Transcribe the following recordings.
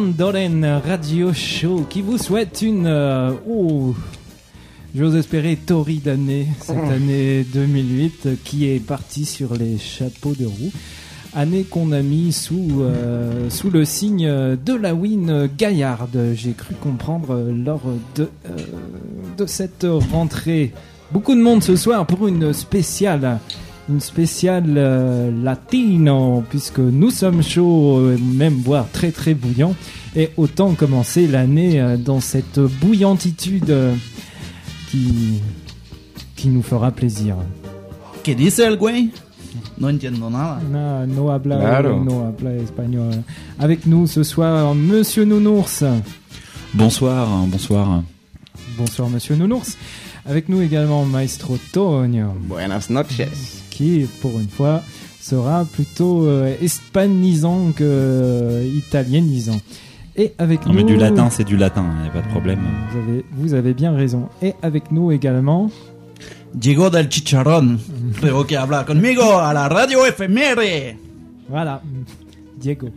Mamie Van Doren Radio Show qui vous souhaite une, euh, oh, j'ose espérer, torride année, cette année 2008 qui est partie sur les chapeaux de roue. Année qu'on a mis sous, euh, sous le signe de la win gaillarde, j'ai cru comprendre lors de, euh, de cette rentrée. Beaucoup de monde ce soir pour une spéciale une spéciale euh, latino, puisque nous sommes chauds, euh, même voire très très bouillants. Et autant commencer l'année euh, dans cette bouillantitude euh, qui, qui nous fera plaisir. ¿Qué dice el güey? No entiendo nada. No, no habla, Claro. no habla espagnol. Avec nous ce soir, Monsieur Nounours. Bonsoir, bonsoir. Bonsoir Monsieur Nounours. Avec nous également Maestro Tonio. Buenas noches. Qui, pour une fois, sera plutôt euh, hispanisant que euh, italienisant. Et avec Non nous... mais du latin, c'est du latin, il n'y a pas de problème. Vous avez, vous avez bien raison. Et avec nous également... Llegó del chicharrón. Tengo que hablar conmigo a la radio efeméride. Voilà, Diego.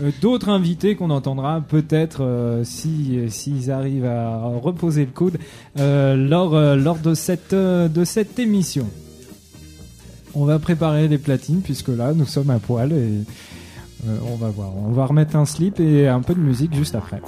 Euh, D'autres invités qu'on entendra peut-être euh, si s'ils arrivent à reposer le coude euh, lors euh, lors de cette euh, de cette émission. On va préparer les platines puisque là nous sommes à poil et euh, on va voir. On va remettre un slip et un peu de musique juste après.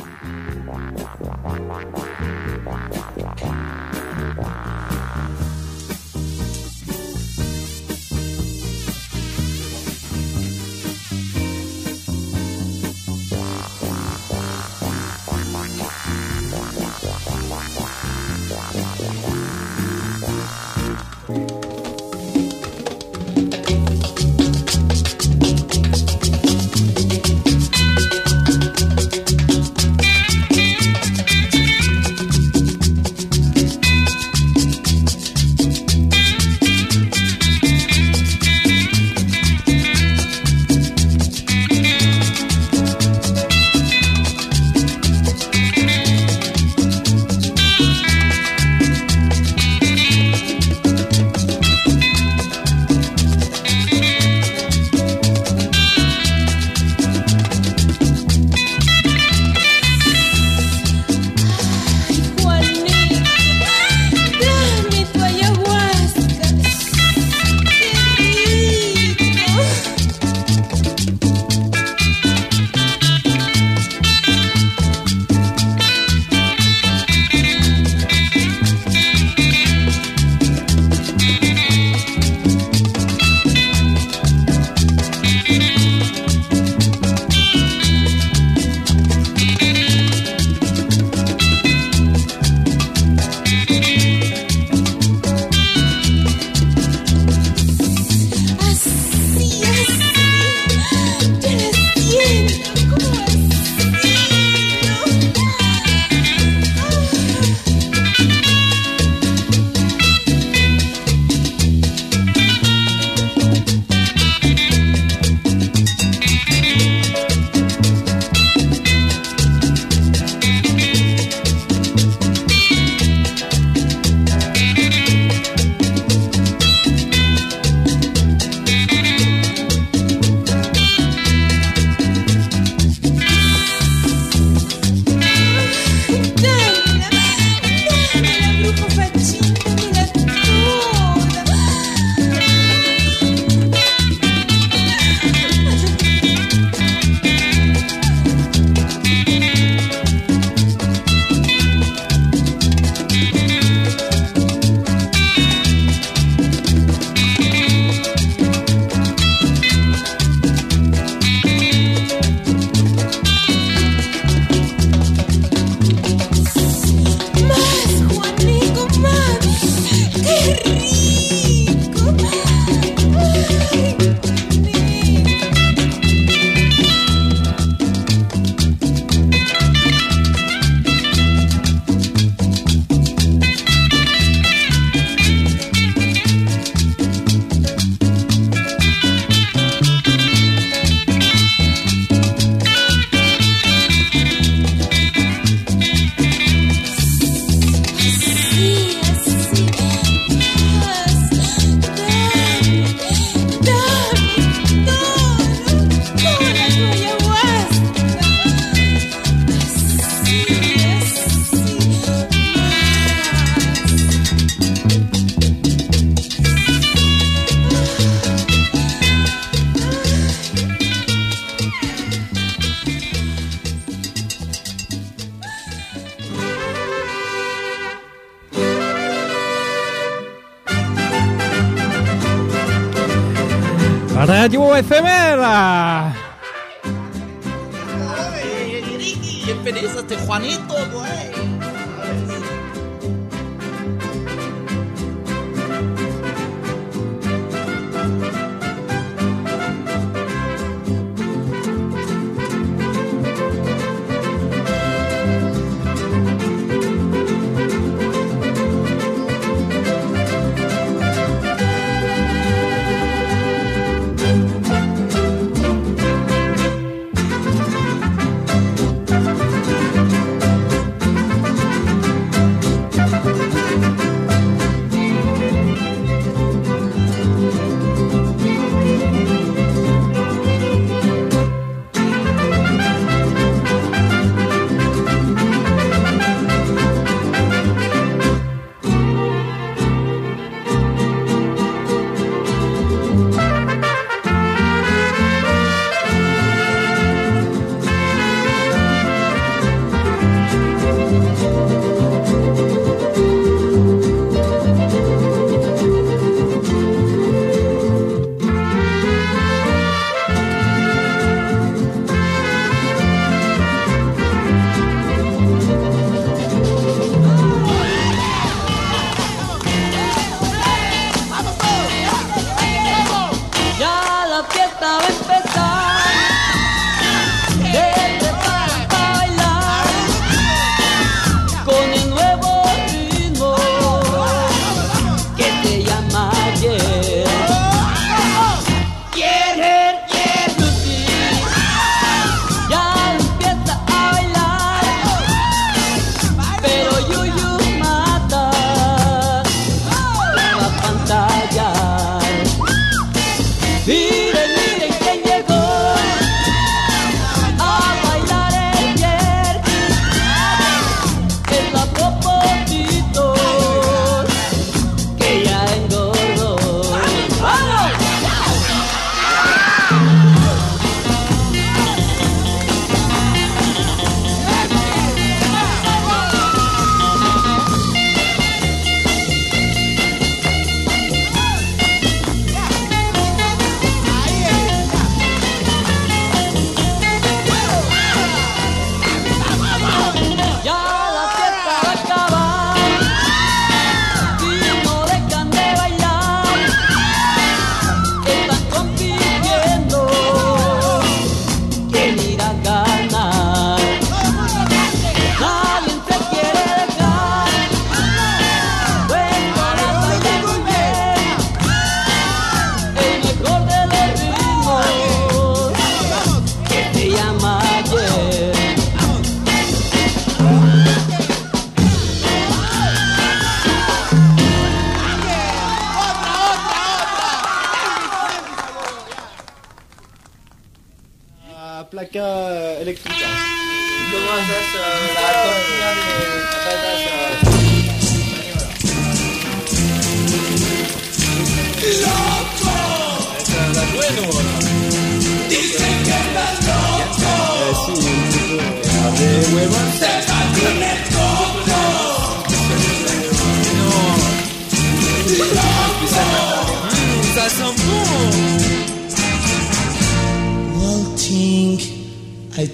Radio Efemera. Qué pereza este Juanito, güey.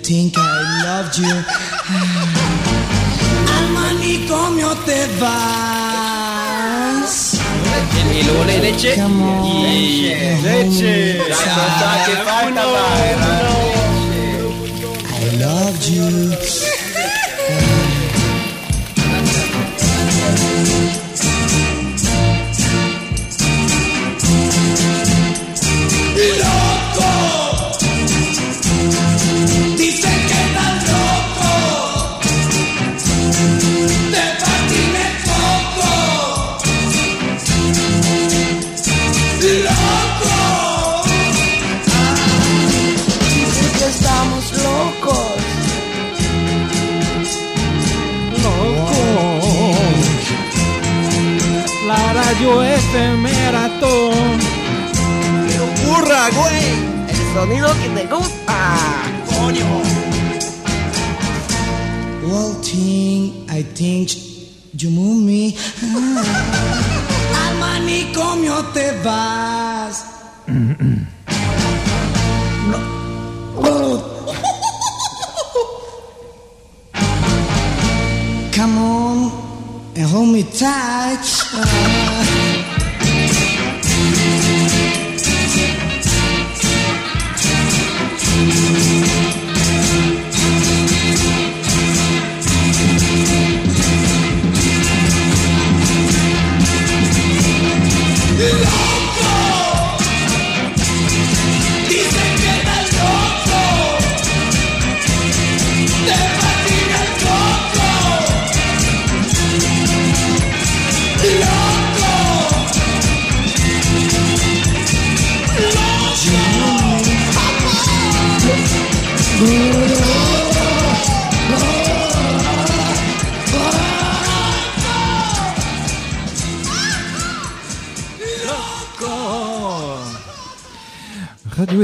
Think I loved you. Al manicomio te vas. Y luego le leche. Y leche. La cosa que falta I loved you. se me rató. Que ocurra, güey, el sonido que te gusta. Coño. One thing I think you move me. Al manicomio te vas. no. Come on and hold me tight.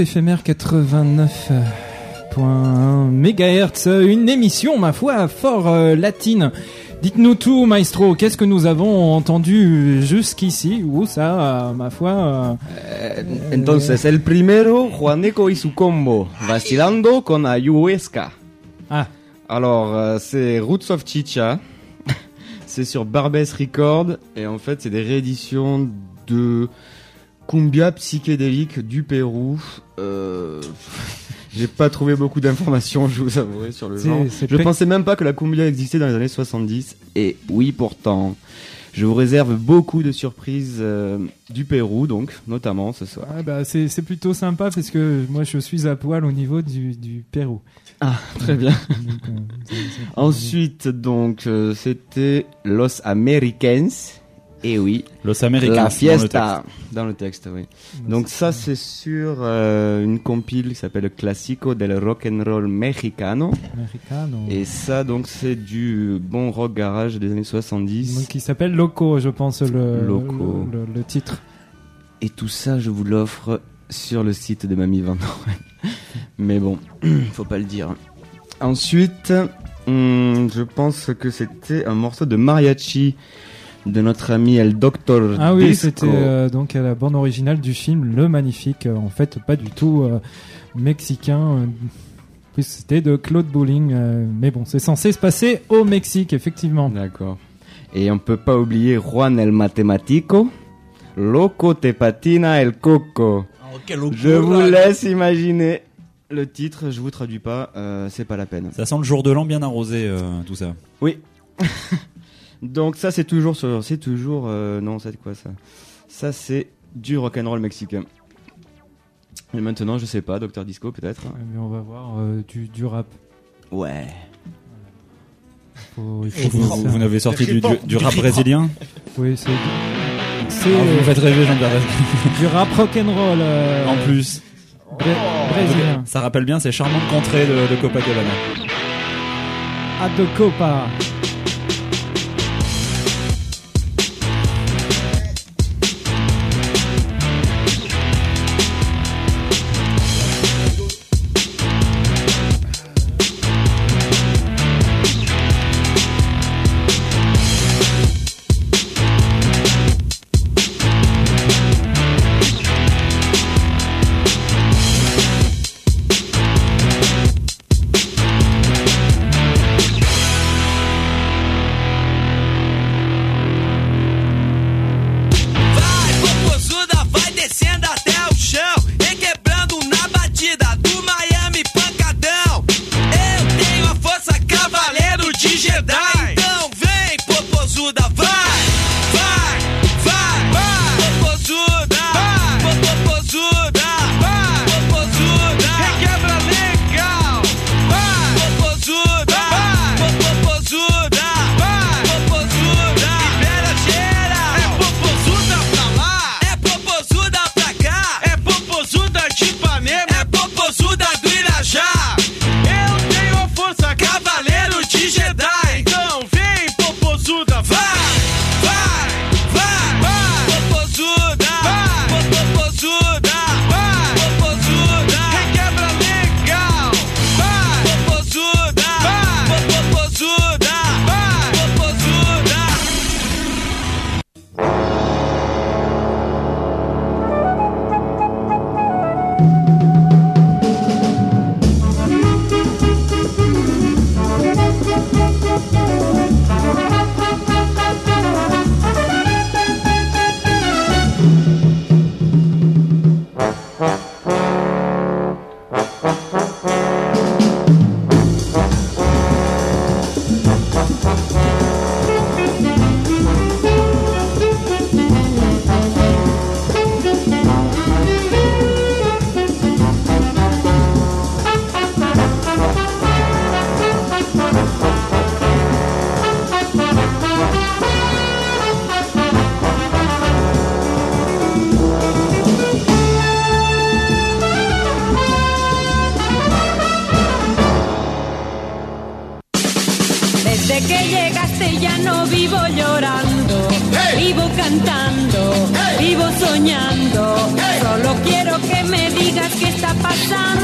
Éphémère 89.1 MHz, une émission, ma foi, fort euh, latine. Dites-nous tout, maestro, qu'est-ce que nous avons entendu jusqu'ici? Où ça, euh, ma foi euh, Entonces, el primero, Juaneco y su combo, vacilando con. Ah, Alors, euh, c'est Roots of Chicha. c'est sur Barbès Record. Et en fait, c'est des rééditions de cumbia psychédélique du Pérou. Euh, J'ai pas trouvé beaucoup d'informations, je vous avouerai, sur le genre. Je pe- pensais même pas que la cumbia existait dans les années 70. Et oui, pourtant. Je vous réserve beaucoup de surprises euh, du Pérou, donc, notamment ce soir. ah, bah, c'est plutôt sympa parce que moi je suis à poil au niveau du, du Pérou. Ah, très bien. Euh, Ensuite, donc, euh, c'était Los Americans. Et oui, Los Américains. la dans le fiesta. texte. Dans le texte, oui. Donc ça, c'est sur euh, une compile qui s'appelle Classico del Rock and Roll Mexicano. Americano. Et ça, donc, c'est du bon rock garage des années 70. Donc, qui s'appelle Loco, je pense, le, Loco. le, le- le titre. Et tout ça, je vous l'offre sur le site de Mamie Van. Mais bon, faut pas le dire. Ensuite, hum, je pense que c'était un morceau de mariachi de notre ami El Doctor Ah oui, c'était euh, donc à la bande originale du film Le Magnifique. euh, en fait, pas du tout euh, mexicain. euh, puis c'était de Claude Bowling. euh, mais bon, c'est censé se passer au Mexique, effectivement. D'accord. Et on peut pas oublier Juan el Matemático. Loco te patina el coco. Je vous laisse imaginer le titre, je vous traduis pas, euh, c'est pas la peine. Ça sent le jour de l'an bien arrosé, euh, tout ça. Oui. Donc ça c'est toujours sur, c'est toujours euh, non c'est quoi ça? Ça c'est du rock'n'roll mexicain. Et maintenant je sais pas, Docteur Disco peut-être. Ouais, Mais on va voir euh, du, du rap. Ouais. Faut- il faut Vous, vous n'avez sorti du, du, du rap brésilien? Oui, c'est c'est, Ah, Vous euh, me faites rêver, Jean-Pierre. du rap rock'n'roll euh, En plus, bré- brésilien. ça rappelle bien ces charmantes contrées de, de Copacabana. A de Copa. de Jedi. pasando.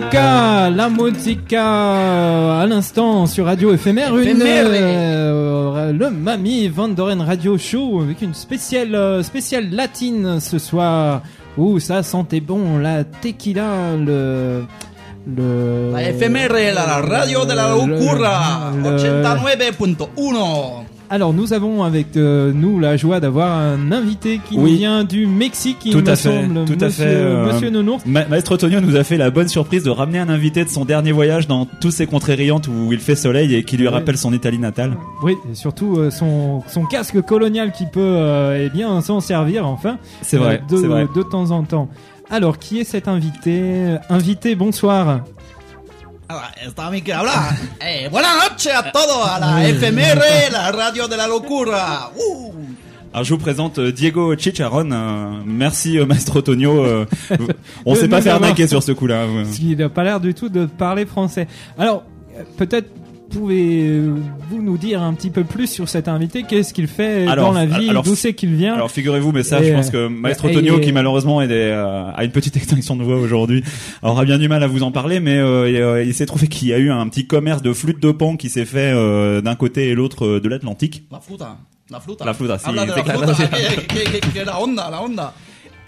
La Mozzica, à l'instant sur Radio Éphémère, euh, le Mami Van Doren Radio Show avec une spéciale, euh, spéciale latine ce soir. Ouh, ça sentait bon, la tequila, le... Le... La FMR, la radio de la locura, 89.1. Alors nous avons avec euh, nous la joie d'avoir un invité qui Oui. nous vient du Mexique, il Tout me à fait, semble, à fait, euh, monsieur Nounours. Ma- Maestro Tonio nous a fait la bonne surprise de ramener un invité de son dernier voyage dans tous ces contrées riantes où il fait soleil et qui lui rappelle son Italie natale. Oui, et surtout euh, son, son casque colonial qui peut eh bien s'en servir enfin. C'est vrai, de, c'est vrai. de temps en temps. Alors, qui est cet invité? Invité, bonsoir. Ah, Está mi que habla. Eh, buenas noches a todos a la FMR, la radio de la locura. Uh. Alors je vous présente euh, Diego Chicharon. euh, merci euh, Maestro Tonio. euh, on De s'est pas fait arnaquer sur ce coup-là. qu'il n'a pas l'air du tout de parler français. Alors, peut-être pouvez-vous nous dire un petit peu plus sur cet invité? Qu'est-ce qu'il fait Alors, dans la vie? D'où c'est qu'il vient? Alors figurez-vous, mais ça, Et, je pense euh, que Maestro et- Tonio, et- qui malheureusement est des, euh, a une petite extinction de voix aujourd'hui, aura bien du mal à vous en parler, mais euh, il, euh, il s'est trouvé qu'il y a eu un petit commerce de flûte de pan qui s'est fait euh, d'un côté et l'autre euh, de l'Atlantique. La. La fruta. La fruta, sí, Habla de c'est la claro,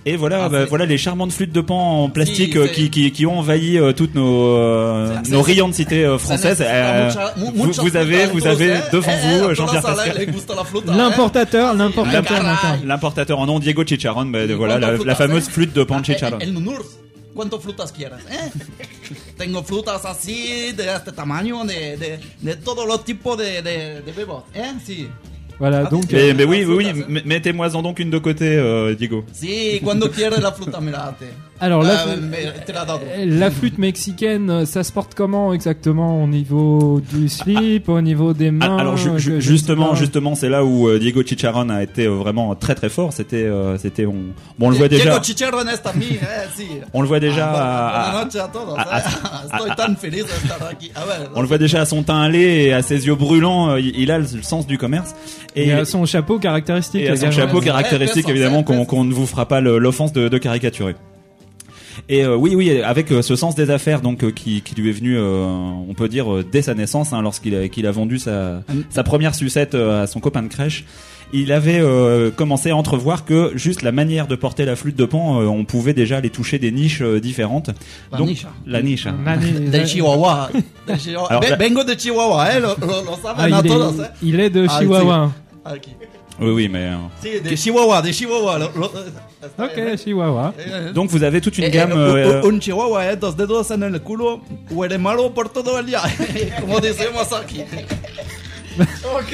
Et voilà, Ah, bah, voilà les charmantes flûtes de pan en plastique Si, euh, qui, qui, qui ont envahi euh, toutes nos, euh, nos riantes cités euh, françaises. Euh, vous, vous avez, vous avez devant eh, vous eh, euh, Jean-Pierre Pascal. eh. L'importateur, l'importateur. Caray. l'importateur. L'importateur en nom Diego Chicharon, bah, de- voilà ¿Cuántas la, fameuse eh? flûte de pan de Ah, Chicharon. Eh? Tengo frutas así, de este tamaño, de, de, de todos los tipos de, de, de bebos. ¿Eh? Sí. Voilà, Ah, donc Mais, mais oui, oui, oui, mettez-moi-en donc une de côté, euh, Diego. Sí, cuando quieres la fruta, mirate. Alors, la, Ah, me- te la flûte mexicaine, ça se porte comment exactement au niveau du slip, au niveau des mains Ah, Alors ju- que ju- justement, justement, c'est là où euh, Diego Chicharon a été euh, vraiment très très fort. C'était, euh, c'était, on, bon, on le voit déjà. Diego Chicharrones también, eh, sí. On le voit déjà Ah, à- todos. à- eh. On le voit déjà à son teint laid et à ses yeux brûlants. euh, il, il a le sens du commerce et, Et à son chapeau caractéristique. et à son chapeau caractéristique évidemment qu'on ne vous fera pas l'offense de, de caricaturer. Et euh, oui, oui, avec euh, ce sens des affaires donc euh, qui, qui lui est venu, euh, on peut dire euh, dès sa naissance, hein, lorsqu'il a, qu'il a vendu sa, sa première sucette euh, à son copain de crèche. Il avait euh, commencé à entrevoir que juste la manière de porter la flûte de pan, euh, on pouvait déjà aller toucher des niches euh, différentes. La Donc, niche. La niche. hein. Nani- de Chihuahua. De Chihuahua. Alors, la- Vengo de Chihuahua, lo, lo, lo saben a il, todos, est, eh. il est de Ah, Chihuahua. Oui, oui, mais. euh, Sí, de Chihuahua, de Chihuahua. Lo, lo, está bien, Ok. Chihuahua. Eh. Donc vous avez toute une Eh, gamme. eh, euh, un, un chihuahua, eh, dos dedos en el culo, huele malo por todo el día, como decimos aquí. ok.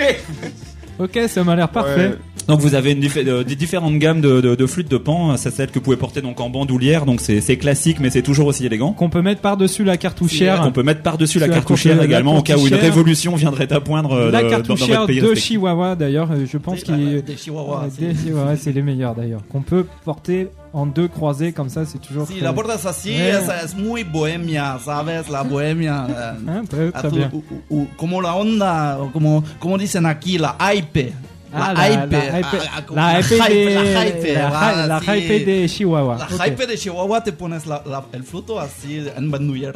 Ok, ça m'a l'air parfait. Ouais. Donc vous avez une euh, des différentes gammes de, de, de flûtes de pan. C'est celle que vous pouvez porter donc en bandoulière. Donc c'est classique, mais c'est toujours aussi élégant. Qu'on peut mettre par-dessus la cartouchière. On peut mettre par-dessus la cartouchière cartou- la également au cas où une cartouchière. révolution viendrait à poindre euh, la de- dans, dans cartouchière votre pays de. Chihuahua d'ailleurs, euh, je pense qu'il de Chihuahua. Ouais, sí. des c'est les meilleurs d'ailleurs. Qu'on peut porter en deux croisés comme ça, c'est toujours. Si très- la portas así, Ouais. esa es muy bohemia, ¿sabes? La bohemia. eh, Hein, très, très tu- bien. u- u- u- como la onda, como, como dicen aquí, la hype. Ah, la, hype. la hype, ah, la hype la hype, la hype des Chihuahua. La hype de Chihuahua, te pones la, la- el fruto así en bandoulière.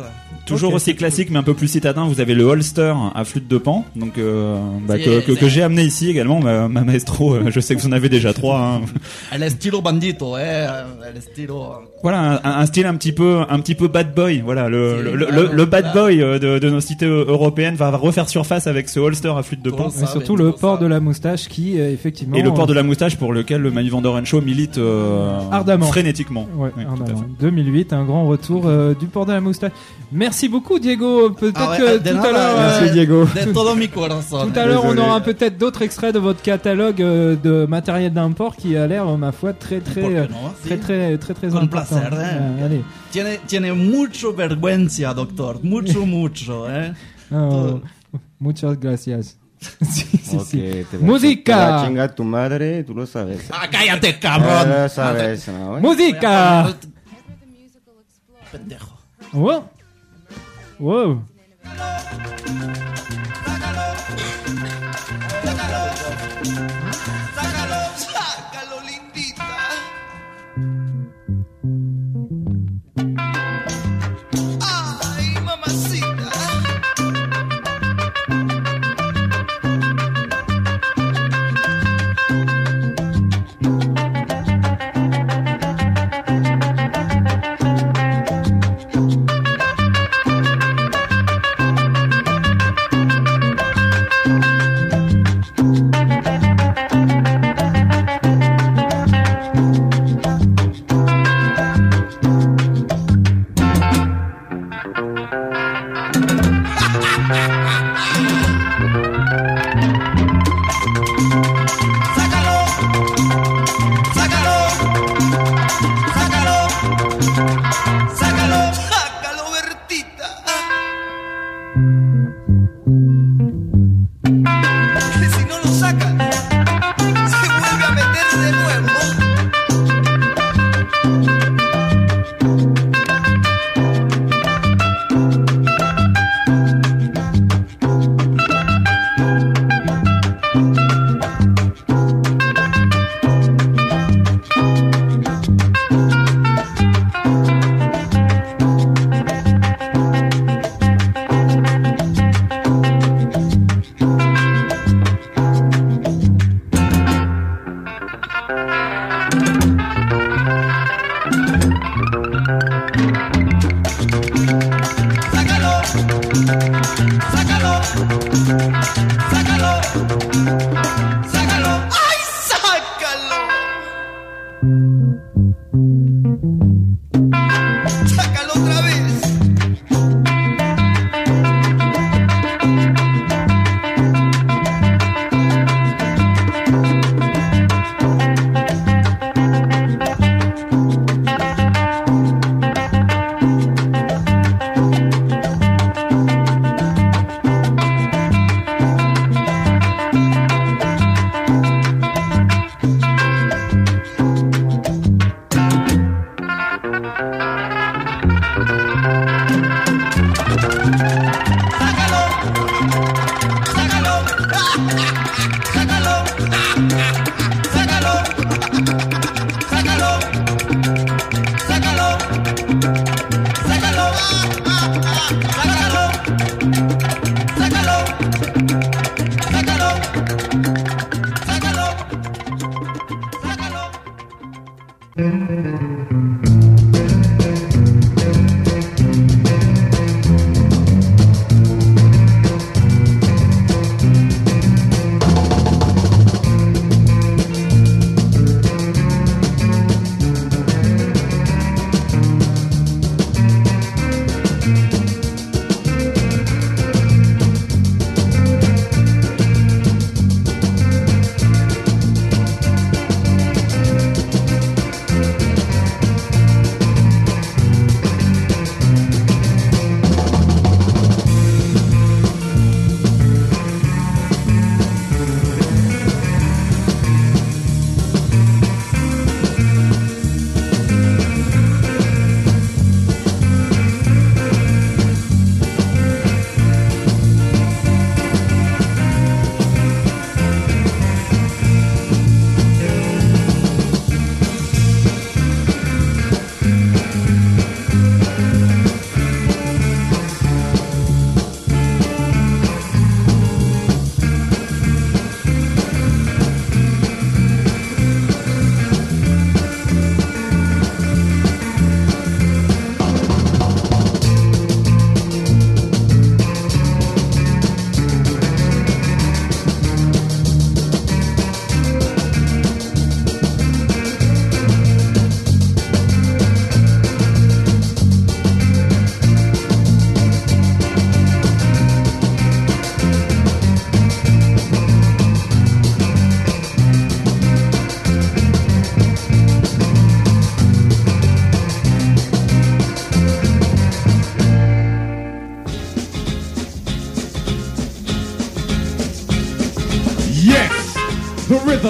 Toujours aussi classique, mais un peu plus citadin. Vous avez le holster à flûte de pan, donc euh, bah, que, que, j'ai amené ici également. Ma, ma maestro, euh, je sais que vous en avez déjà trois. hein. El estilo bandito, eh. El estilo. Voilà, un, un style un petit peu, un petit peu bad boy. Voilà, le, le, le, ah, bad boy euh, de, de nos cités européennes va, refaire surface avec ce holster à flûte de pan. Ça, surtout le port de la moustache qui, euh, effectivement. Et le port de la moustache pour lequel le Manu Vandoren Show milite euh, Ardemment. frénétiquement. Ouais, Oui, en tout à avant. fait. 2008, un grand retour euh, du port de la moustache. Merci beaucoup, Diego. Peut-être Ah ouais, que de tout à l'heure. Merci, euh, Diego. Tout à l'heure, on aura peut-être d'autres extraits de votre catalogue euh, de matériel d'import qui a l'air, euh, ma foi, très très ¿Por qué euh, très très très très important. Euh, allez. Tiene, tiene mucho vergüenza, doctor. Mucho, mucho, eh. Oh, muchas gracias. sí, sí, sí. Música. te va a chingar tu madre, tú lo sabes. Ah, cállate, Eh, cabrón. lo sabes, ¿no? güey? Música. Pendejo. Wow. Wow. Sácalo,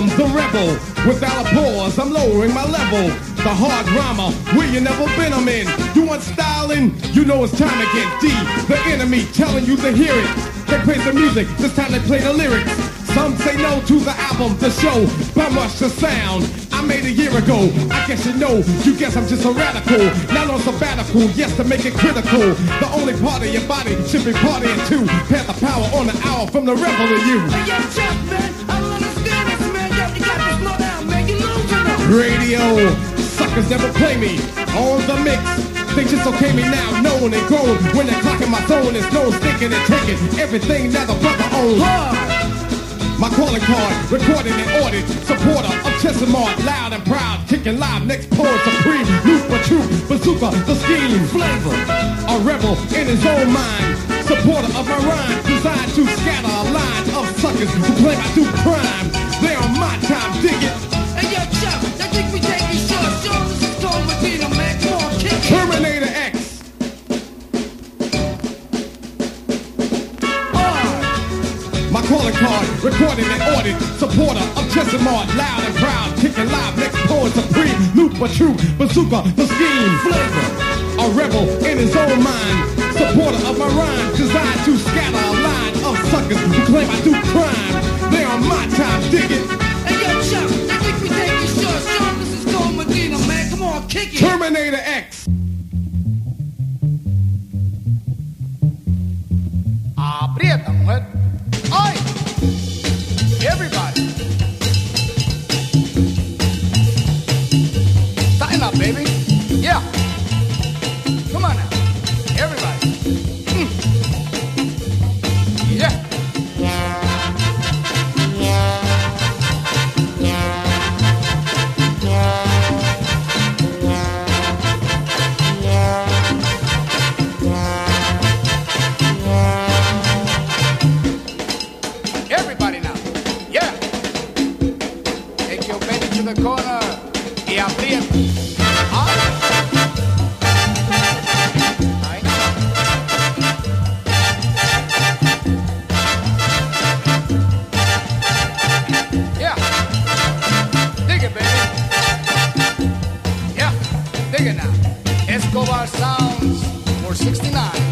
the rebel. Without a pause, I'm lowering my level. The hard drama, where you never been, I'm in. You want styling? You know it's time get deep. The enemy telling you to hear it. They play the music, this time they play the lyrics. Some say no to the album, the show, by much the sound. I made a year ago. I guess you know. You guess I'm just a radical. Not on sabbatical. Yes, to make it critical. The only part of your body should be partying too. Pass the power on the hour from the rebel to you. Radio. Suckers never play me on the mix. They just okay me now, known and grown. When they're clocking my zone, is no sticking and taking everything that the brother owns. My calling card, recorded and ordered. Supporter of Chesimard, loud and proud. Kicking live, next poet supreme. Loop a troop, bazooka, the scheme. Flavor, a rebel in his own mind. Supporter of my rhyme, designed to scatter a line of suckers who claim I do crime. They on my time, dig it. Card, recorded and ordered. Supporter of Chesimard, loud and proud. Kicking live, next poet supreme. Loop a troop, bazooka, the scheme. Flavor, a rebel in his own mind. Supporter of my rhyme, designed to scatter a line of suckers who claim I do crime. They are my time, dig it. Hey yo, Chuck, I think we take it short. Sean, this is Cole Medina, man. Come on, kick it. Terminator X. 69.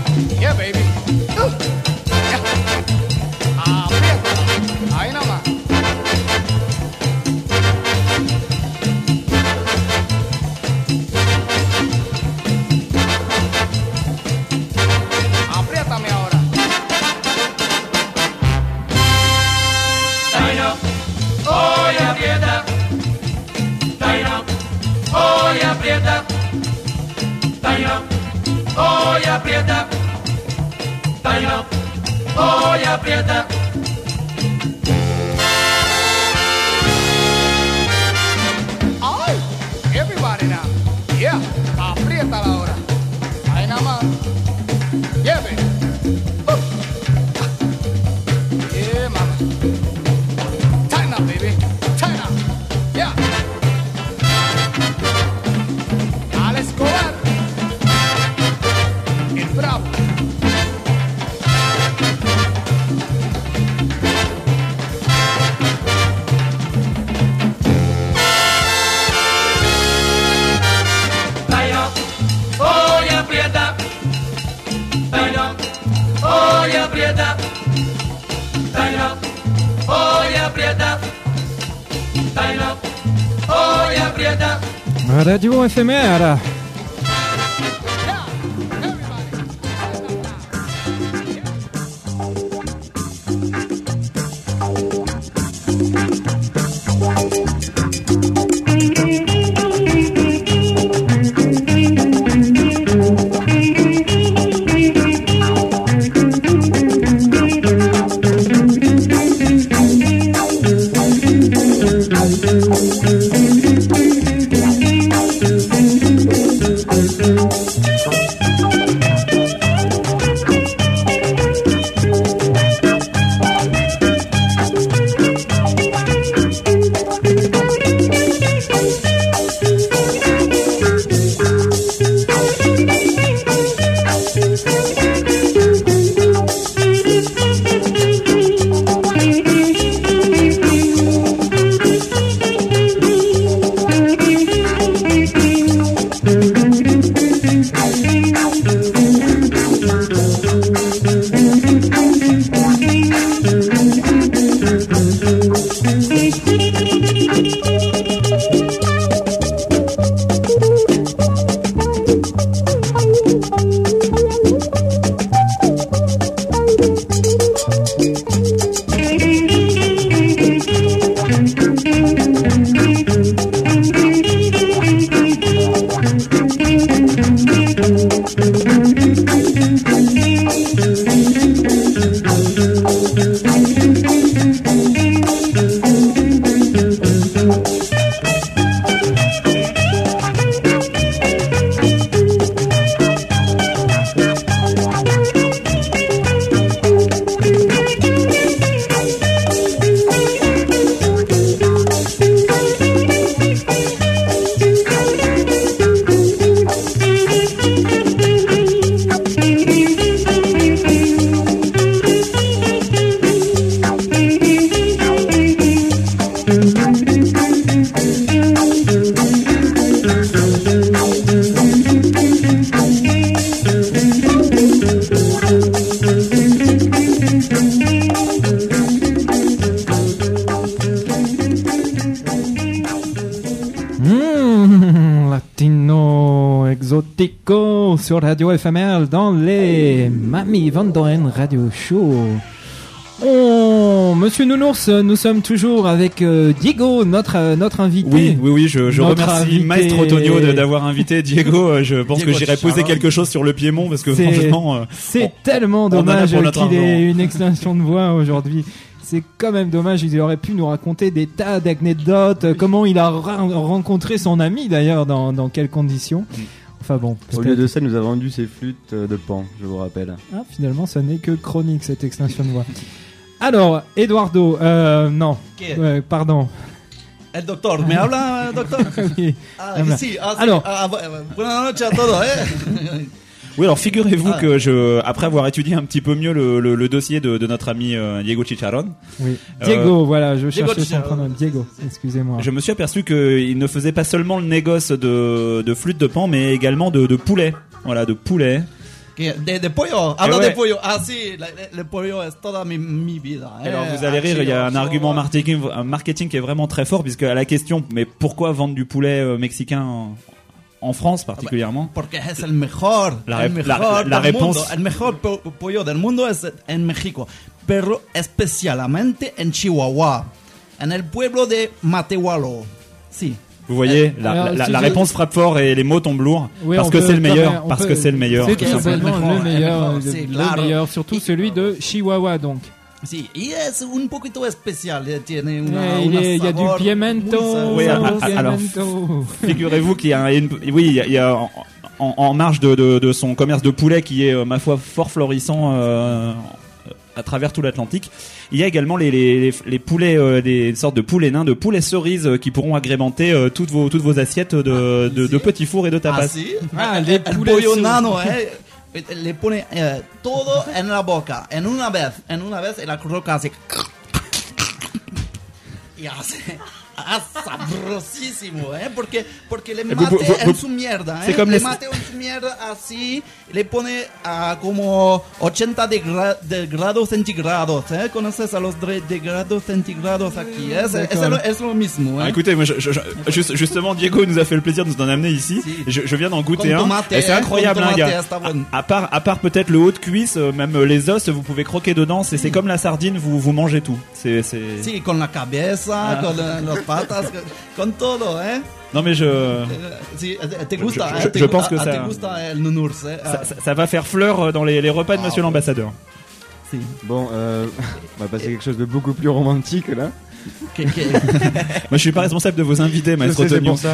Exotico sur Radio FML dans les Mami Van Doren Radio Show. Oh, Monsieur Nounours, nous sommes toujours avec euh, Diego, notre, euh, notre invité. Oui, oui, oui, je, remercie invité- Maestro Tonio d'avoir invité Diego. Euh, Je pense Diego que j'irai poser quelque chose sur le Piémont parce que franchement, C'est tellement dommage qu'il ait une extinction de voix aujourd'hui. C'est quand même dommage, il aurait pu nous raconter des tas d'anecdotes, comment il a rencontré son ami d'ailleurs, dans, dans quelles conditions. Mm. Enfin bon, Au lieu de ça, nous a vendu ses flûtes euh, de pan, je vous rappelle. Ah, finalement, ça n'est que chronique cette extinction de voix. Alors, Eduardo, euh, non, pardon. El doctor, ¿me habla, doctor? Oui. Ah, sí, ah, sí. Alors. Ah, bu- buenas noches a todos, ¿eh? Oui, alors figurez-vous Ah. que je, après avoir étudié un petit peu mieux le, le- le dossier de, de notre ami euh, Diego Chicharron, Oui. Euh, Diego, voilà, je Diego cherchais son prénom. Diego, excusez-moi. je me suis aperçu qu'il ne faisait pas seulement le négoce de, de flûte de pan, mais également de, de poulet. Voilà, de poulet. De, de pollo, habla ouais. de pollo. Ah, sí, la- la- el pollo es toda mi, mi vida. eh. Alors vous allez rire, il y a un argument marketing, un marketing qui est vraiment très fort, puisque à la question, mais pourquoi vendre du poulet euh, mexicain en, en France particulièrement Porque es el mejor. La el la- mejor la del réponse- mundo. El mejor po- pollo del mundo es en México. Pero especialmente en Chihuahua. En el pueblo de Matehualo. Sí. Vous voyez, la, Alors, la- si la je- réponse frappe fort et les mots tombent lourds, Oui, parce que peut c'est le meilleur, parce peut- que c'est le meilleur. C'est le meilleur, mejor, le- sí, le meilleur, surtout celui de Chihuahua donc. Sí, y es un poquito especial. eh, Tiene una, Eh, il, una il y a du pimento. Oui, ah, ah, alors. Figurez-vous qu'il y a, une, oui, il y a, il y a en, marge de, de- de son commerce de poulet qui est, euh, ma foi, fort florissant euh, à travers tout l'Atlantique. Il y a également les, les, les- les poulets, euh, des sortes de poulets nains, de poulets cerises euh, qui pourront agrémenter euh, toutes vos toutes vos assiettes de, de, de petits fours et de tapas. Ah, sí. Ah, les poulets nano, eh. Le pone eh, todo en la boca, en una vez, en una vez, y la roca hace. Y hace. Ah, sabrosísimo, ¿eh? Porque, porque le Eh, mate en su mierda, ¿eh? le les- mate en su mierda así, le pone a como 80 de, gra- de grados centígrados, ¿eh? ¿Conoces a los de grados centígrados aquí? Es, es, D'accord. lo, es lo mismo, ¿eh? Ah, écoutez, moi, je, je- je- juste- justement, Diego nous a fait le plaisir de nous en amener ici. Si. Je, viens d'en goûter un. tomate, et c'est hein, incroyable, hein, gars. À, à part, à part peut-être le haut de cuisse, euh, même les os, vous pouvez croquer dedans. C'est c'est comme la sardine, vous vous mangez tout. C'est c'est. Sí, con la cabeza, Ah. con eh, las patas, con, todo, ¿eh? Non mais je. Sí, te gusta, je-? Te je gu- pense que ah, ça- Te gusta el nounours, eh? Ça, Ah, ça- ça va faire fleur dans les, les repas de Ah, Monsieur ouais. l'ambassadeur. Bon, euh, on va passer à quelque chose de beaucoup plus romantique là. Que- que- Moi, je suis pas responsable de vos invités, maître.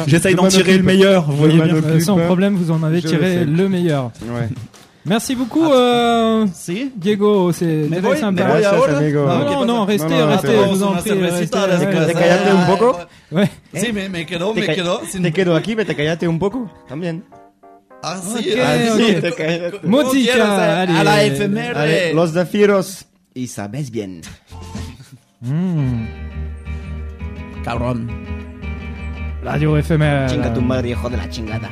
J'essaye Je d'en tirer le meilleur. Vous voyez bien. Euh, sans problème, vous en avez Je tiré le meilleur. Ouais. Merci beaucoup, euh, Sí. Diego, c'est Me très voy, sympa. me voy Gracias, ahora. amigo. Non, ¿qué non, pasa? non, restez, Non, non, restez, vous en prie. Te callaste un poco. ouais. Sí, me, Te me sin... Te quedo aquí, pero te callaste un poco también. Ah, sí. Ah, sí. te callaste. ¿Cómo Música, eh? A la efeméride. Los Zafiros. Y sabes bien. Mm. Cabrón. Radio éphémère. Chinga tu madre, hijo de la chingada.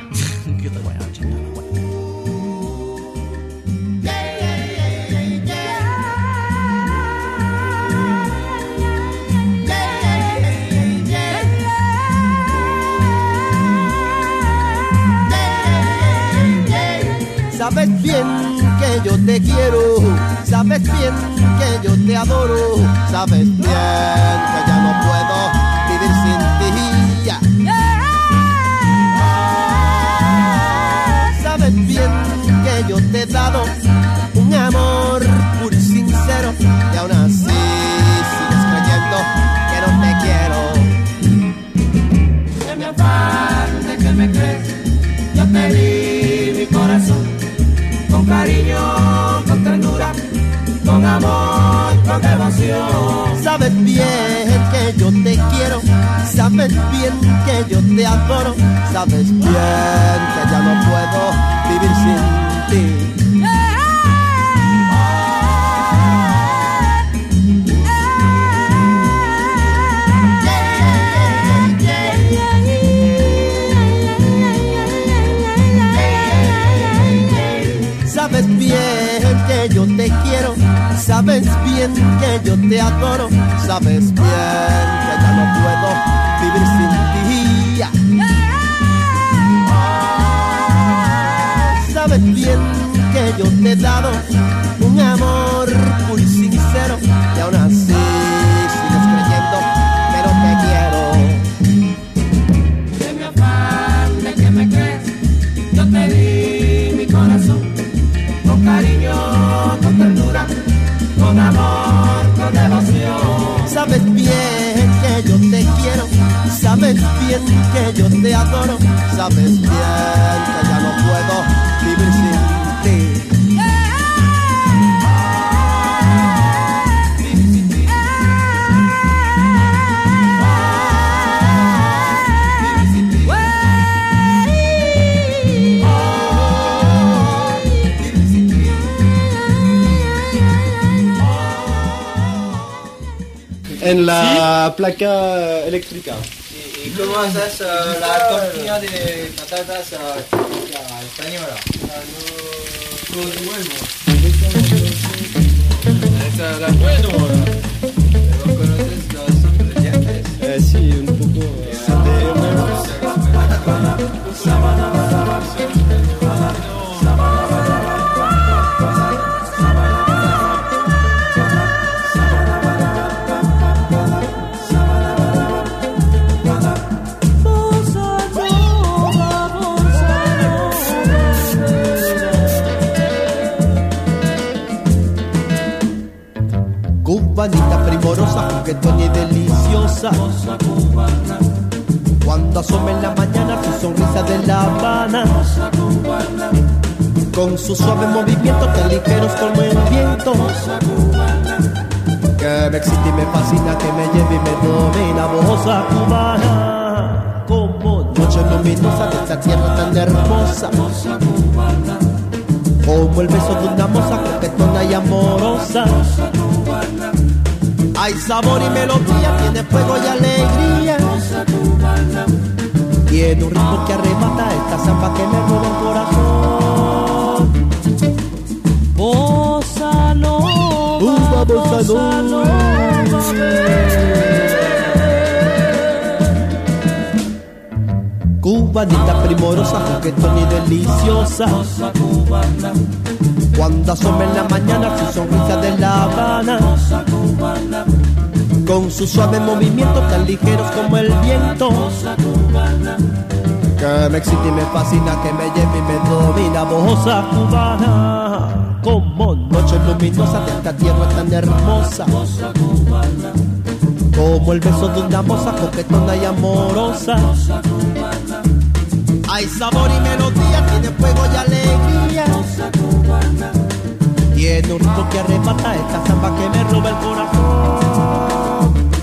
Sabes bien que yo te quiero, sabes bien que yo te adoro, sabes bien que ya no puedo amor, con devoción. Sabes bien que yo te quiero, sabes bien que yo te adoro, sabes bien que ya no puedo vivir sin ti. Sabes bien que yo te quiero, sabes bien que yo te adoro, sabes bien que ya no puedo vivir sin ti. Sabes bien que yo te he dado un amor puro y sincero y aún así sigues creyendo que no te quiero. De mi afán que me crees, yo te di mi corazón, con cariño, con ternura, con amor, con devoción. Sabes bien que yo te quiero, sabes bien que yo te adoro, sabes bien que ya no puedo vivir sin en la placa eléctrica. ¿Y cómo haces eh, la tortilla de patatas la española? Con huevo. Esa la bueno. Pero conoces los ingredientes? Eh, sí, un poco de huevos. Primorosa, juguetona y deliciosa. Cuando asoma en la mañana su sonrisa de La Habana. Con sus suaves movimientos tan ligeros como el viento. Que me excita y me fascina, que me lleve y me domina. Bosa cubana. Como noche luminosa de esta tierra tan hermosa. Como el beso de una moza coquetona y amorosa. Hay sabor y melodía, tiene fuego y alegría. Tiene un ritmo que arrebata esta zamba que me roba el corazón. Bossa nova, bossa nova. Cubanita primorosa, juguetona y deliciosa. Cuando asoma en la mañana su sonrisa de La Habana. Con sus suaves movimientos tan ligeros como el viento. Que me excita y me fascina, que me lleva y me domina. Bosa cubana. Como noche luminosa de esta tierra tan hermosa. Como el beso de una moza coquetona y amorosa. Hay sabor y melodía, tiene fuego y alegría. Tiene un ritmo que arrebata esta samba que me roba el corazón. Bossa,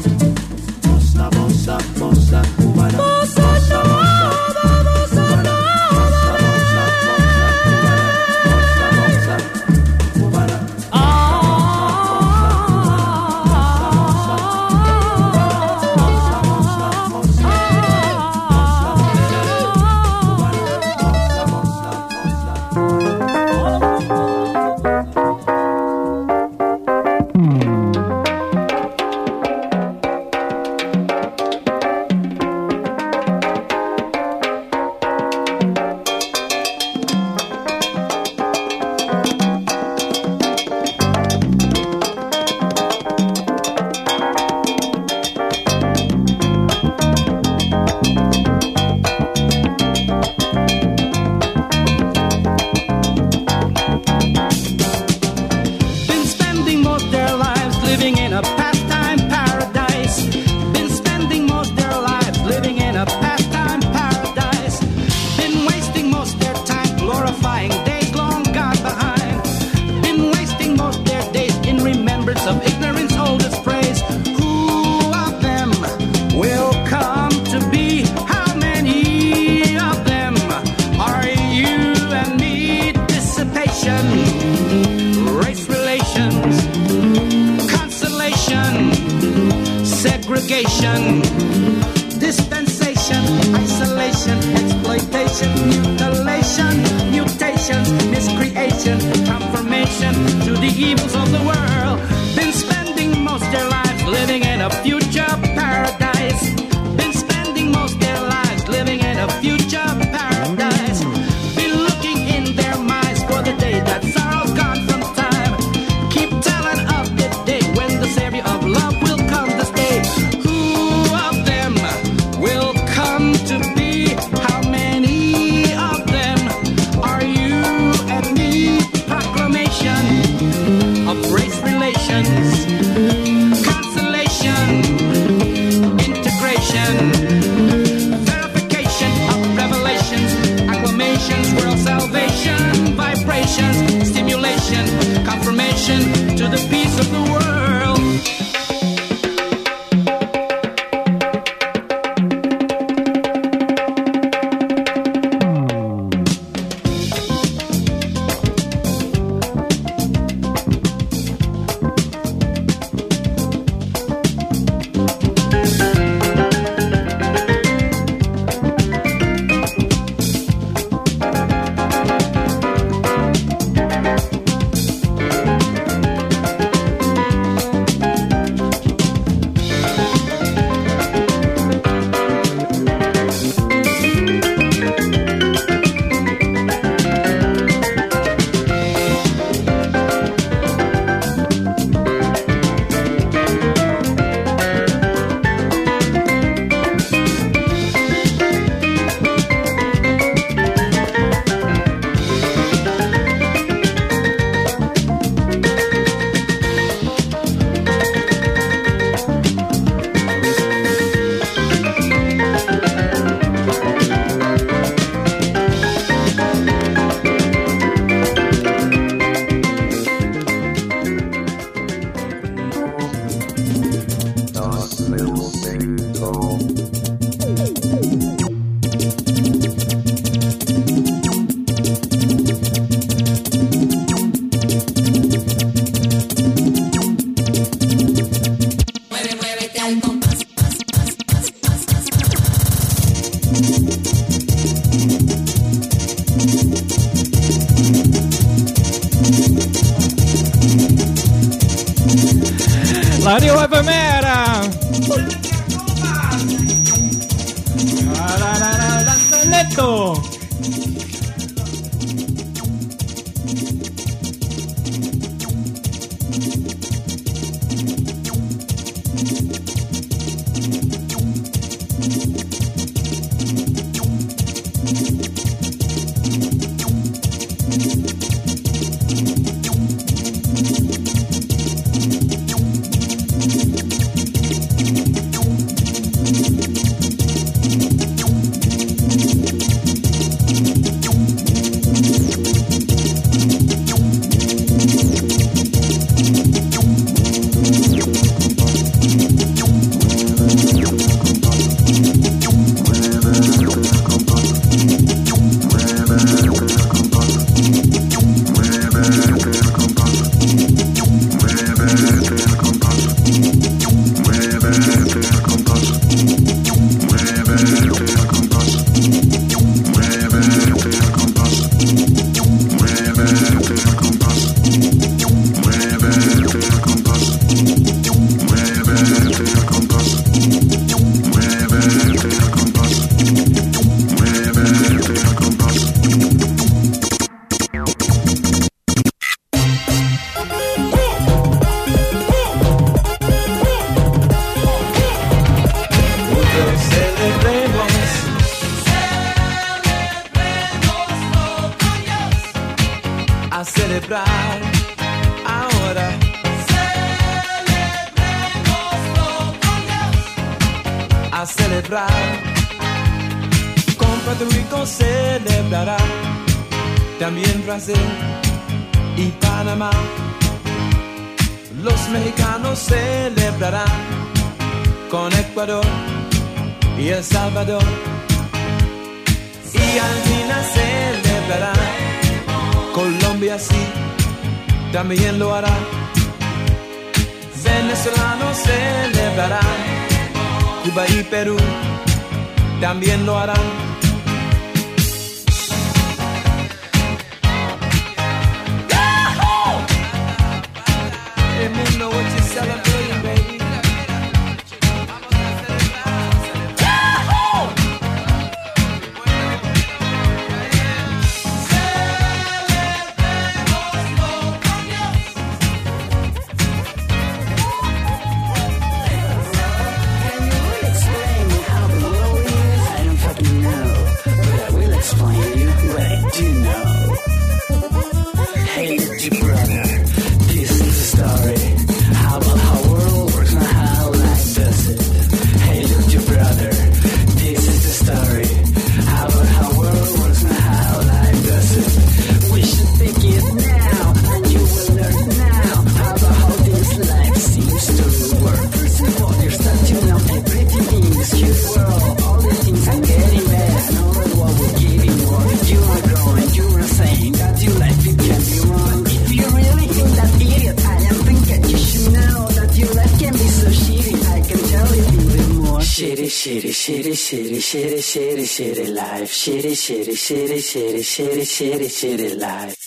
confirmation to the evils of the world. Been spending most their lives living in a future Colombia sí, también lo hará. Venezolanos celebrarán, Cuba y Perú también lo harán shitty, shitty, shitty life. Shitty, shitty, shitty, shitty, shitty, shitty, shitty life.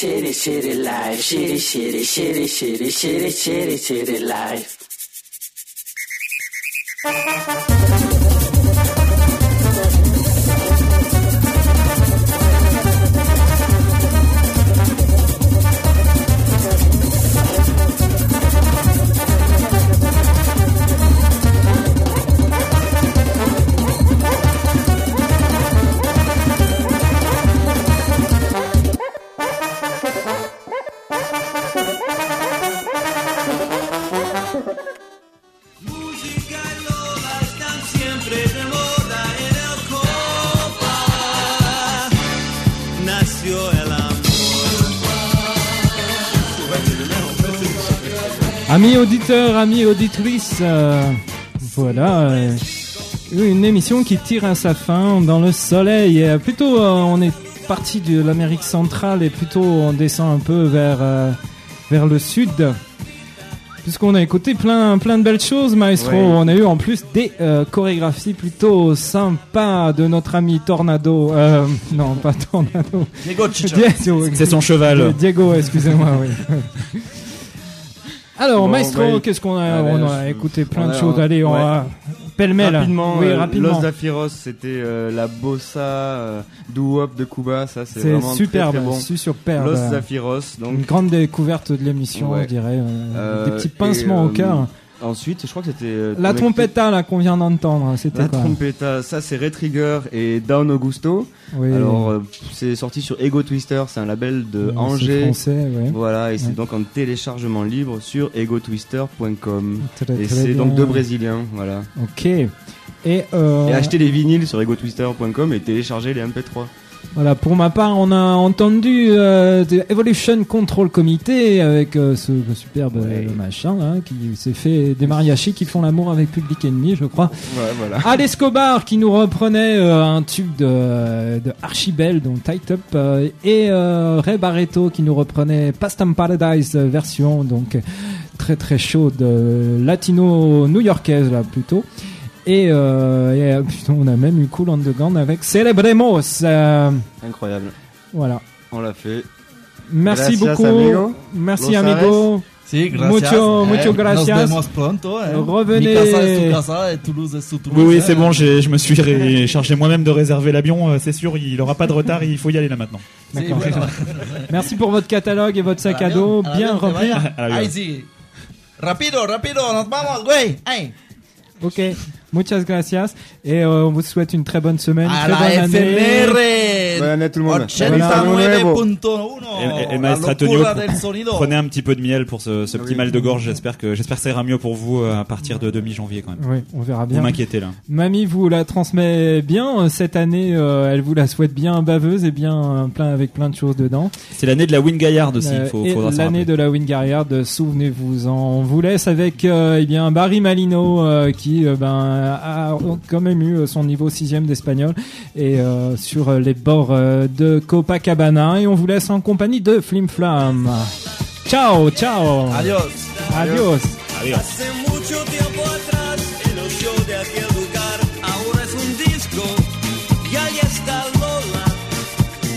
shitty, shitty life, shitty, shitty, shitty, shitty, shitty, shitty, shitty life. Auditeurs, amis auditrices, euh, voilà euh, une émission qui tire à sa fin dans le soleil. Et, euh, plutôt, euh, on est parti de l'Amérique centrale et plutôt on descend un peu vers euh, vers le sud. Puisqu'on a écouté plein, plein de belles choses, Maestro. Ouais. On a eu en plus des euh, chorégraphies plutôt sympas de notre ami Tornado. Euh, non, pas Tornado. Diego C'est son cheval. Diego, excusez-moi, oui. Alors, Bon, Maestro, ouais. qu'est-ce qu'on a Ah, On ben, a je- écouté plein de choses. Allez, on va pêle-mêle. Rapidement, oui, euh, rapidement. Los Zafiros, c'était euh, la bossa euh, doo-wop de Cuba, ça c'est vraiment superbe, très, très bon. su- superbe. Los Zafiros, donc Une grande découverte de l'émission, je dirais. euh, des petits pincements au cœur. Ensuite, je crois que c'était euh, La trompetta là qu'on vient d'entendre, c'était La quoi trompetta, ça c'est Red Trigger et Down Augusto. Oui. Alors euh, c'est sorti sur Ego Twister, c'est un label de c'est Angers. français, ouais. Voilà, et c'est Ouais. donc en téléchargement libre sur egotwister.com. Et c'est donc deux brésiliens, voilà. Ok. Et, euh, Et acheter les vinyles sur egotwister.com et télécharger les MP3. Voilà, pour ma part, on a entendu euh, The Evolution Control Committee avec euh, ce, superbe euh, machin là, qui s'est fait des mariachis qui font l'amour avec Public Enemy, je crois. Ouais, voilà. Al Escobar qui nous reprenait euh, un tube de, de Archibald, donc Tight Up, euh, et euh, Ray Barreto qui nous reprenait Past and Paradise version, donc très très chaude, latino-new-yorkaise là plutôt. Et, euh, et, euh, putain, on a même eu Cool Gun avec Celebremos. euh, Incroyable. voilà. On l'a fait. Merci Gracias, beaucoup. amigo. Merci Los amigo. Sí, gracias. Mucho, Eh, mucho gracias. Nos vemos pronto. Eh. Revenez. Mi casa es tu casa et Toulouse es su Toulouse. Oui, oui, eh. c'est bon, j'ai- je me suis ré- chargé moi-même de réserver l'avion, euh, c'est sûr, il aura pas de retard, il faut y aller là maintenant. Merci pour votre catalogue et votre sac à dos bien rempli. Rapido, rapido, nos vamos, güey. Ok, muchas gracias. Et euh, on vous souhaite une très bonne semaine, A très la bonne année. Bonne année tout le monde. 89.1. Et, et, Maestra Tonio, prenez un petit peu de miel pour ce, ce petit Oui. mal de gorge, j'espère que, j'espère que ça ira mieux pour vous euh, à partir de demi-janvier quand même. Oui, on verra Vous bien. m'inquiétez là. Mamie vous la transmet bien euh, cette année. euh, elle vous la souhaite bien baveuse et bien plein avec plein de choses dedans. C'est l'année de la Wingayard aussi, Euh, il faut, faudra l'année de la Wingariard, souvenez-vous-en. On vous laisse avec euh, eh bien Barry Malino euh, qui euh, ben, a quand même eu euh, son niveau 6 d'espagnol et euh, sur euh, les bords de Copacabana et on vous laisse en compagnie de Flim Flam. Ciao, ciao. Adios. Hace mucho tiempo atrás, el ocio de aquel lugar ahora es un disco. Y allí está Lola,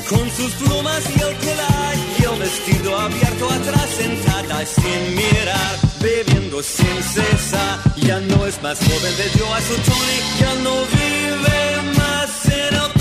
con sus plumas y el colar y el vestido abierto atrás, sentada sin mirar, bebiendo sin cesar. Ya no es más joven, bebió a su tonic, ya no vive más en el